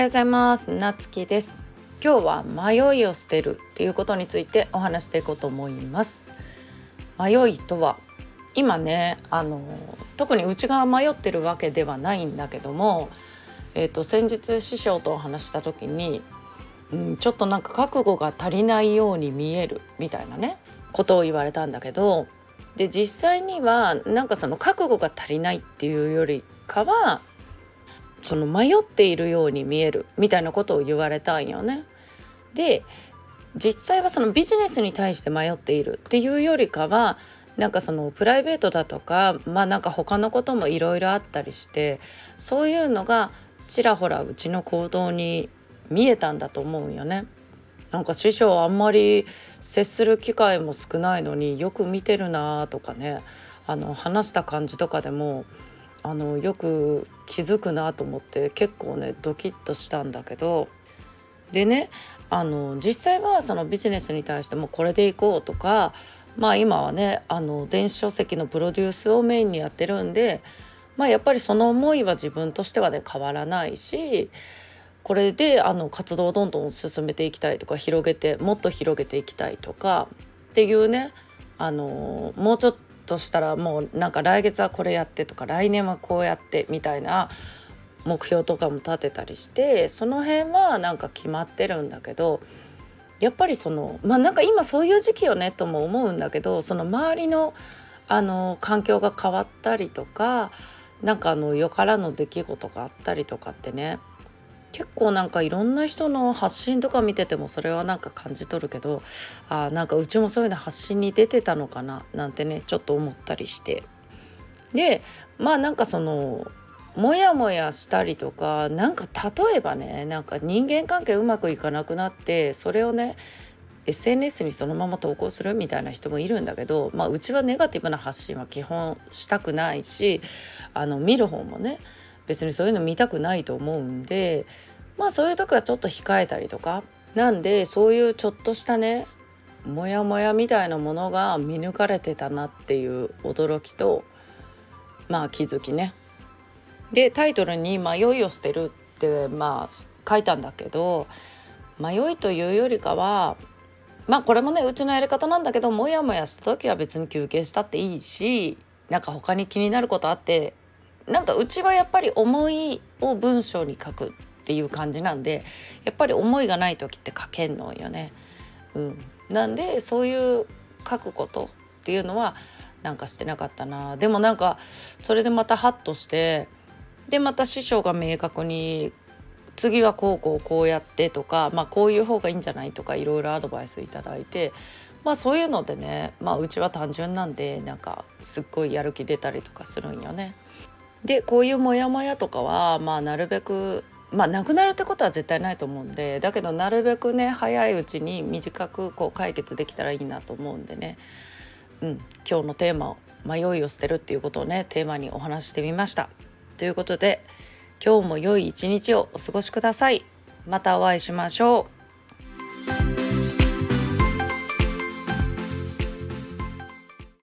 はようございます。なつきです。今日は迷いを捨てるっていうことについてお話していこうと思います。迷いとは今ねあの特に内側迷ってるわけではないんだけどもえーと、先日師匠とお話した時に、うん、ちょっとなんか覚悟が足りないように見えるみたいなねことを言われたんだけどで実際にはなんかその覚悟が足りないっていうよりかはその迷っているように見えるみたいなことを言われたんよね。で実際はそのビジネスに対して迷っているっていうよりかはなんかそのプライベートだとかまあなんか他のこともいろいろあったりしてそういうのがちらほらうちの行動に見えたんだと思うんよね。なんか師匠あんまり接する機会も少ないのによく見てるなとかねあの話した感じとかでもあのよく気づくなと思って結構ねドキッとしたんだけど。でねあの実際はそのビジネスに対してもこれでいこうとかまあ今はねあの電子書籍のプロデュースをメインにやってるんでまあやっぱりその思いは自分としてはね変わらないしこれであの活動をどんどん進めていきたいとか広げてもっと広げていきたいとかっていうねあのもうちょっとしたらもうなんか来月はこれやってとか来年はこうやってみたいな目標とかも立てたりしてその辺はなんか決まってるんだけどやっぱりそのまあなんか今そういう時期よねとも思うんだけどその周りのあの環境が変わったりとかなんかあのよからぬ出来事があったりとかってね結構なんかいろんな人の発信とか見ててもそれはなんか感じ取るけどあなんかうちもそういうの発信に出てたのかななんてねちょっと思ったりして。でまあなんかそのモヤモヤしたりとかなんか例えばねなんか人間関係うまくいかなくなってそれをね SNS にそのまま投稿するみたいな人もいるんだけど、まあ、うちはネガティブな発信は基本したくないしあの見る方もね別にそういうの見たくないと思うんでまあそういう時はちょっと控えたりとかなんでそういうちょっとしたねモヤモヤみたいなものが見抜かれてたなっていう驚きとまあ気づきね。でタイトルに「迷いを捨てる」ってまあ書いたんだけど迷いというよりかはまあこれもねうちのやり方なんだけどモヤモヤした時は別に休憩したっていいしなんか他に気になることあってなんかうちはやっぱり思いを文章に書くっていう感じなんでやっぱり思いがない時って書けんのよね。うん、なんでそういう書くことっていうのはなんかしてなかったなでもなんかそれでまたハッとしてでまた師匠が明確に次はこうこうこうやってとか、まあ、こういう方がいいんじゃないとかいろいろアドバイスいただいて、まあ、そういうのでね、まあ、うちは単純なんでなんかすっごいやる気出たりとかするんよね。でこういうモヤモヤとかは、まあ、なるべくまあなくなるってことは絶対ないと思うんでだけどなるべくね早いうちに短くこう解決できたらいいなと思うんでね、うん、今日のテーマを「迷いを捨てる」っていうことをねテーマにお話してみました。ということで今日も良い一日をお過ごしください。またお会いしましょう。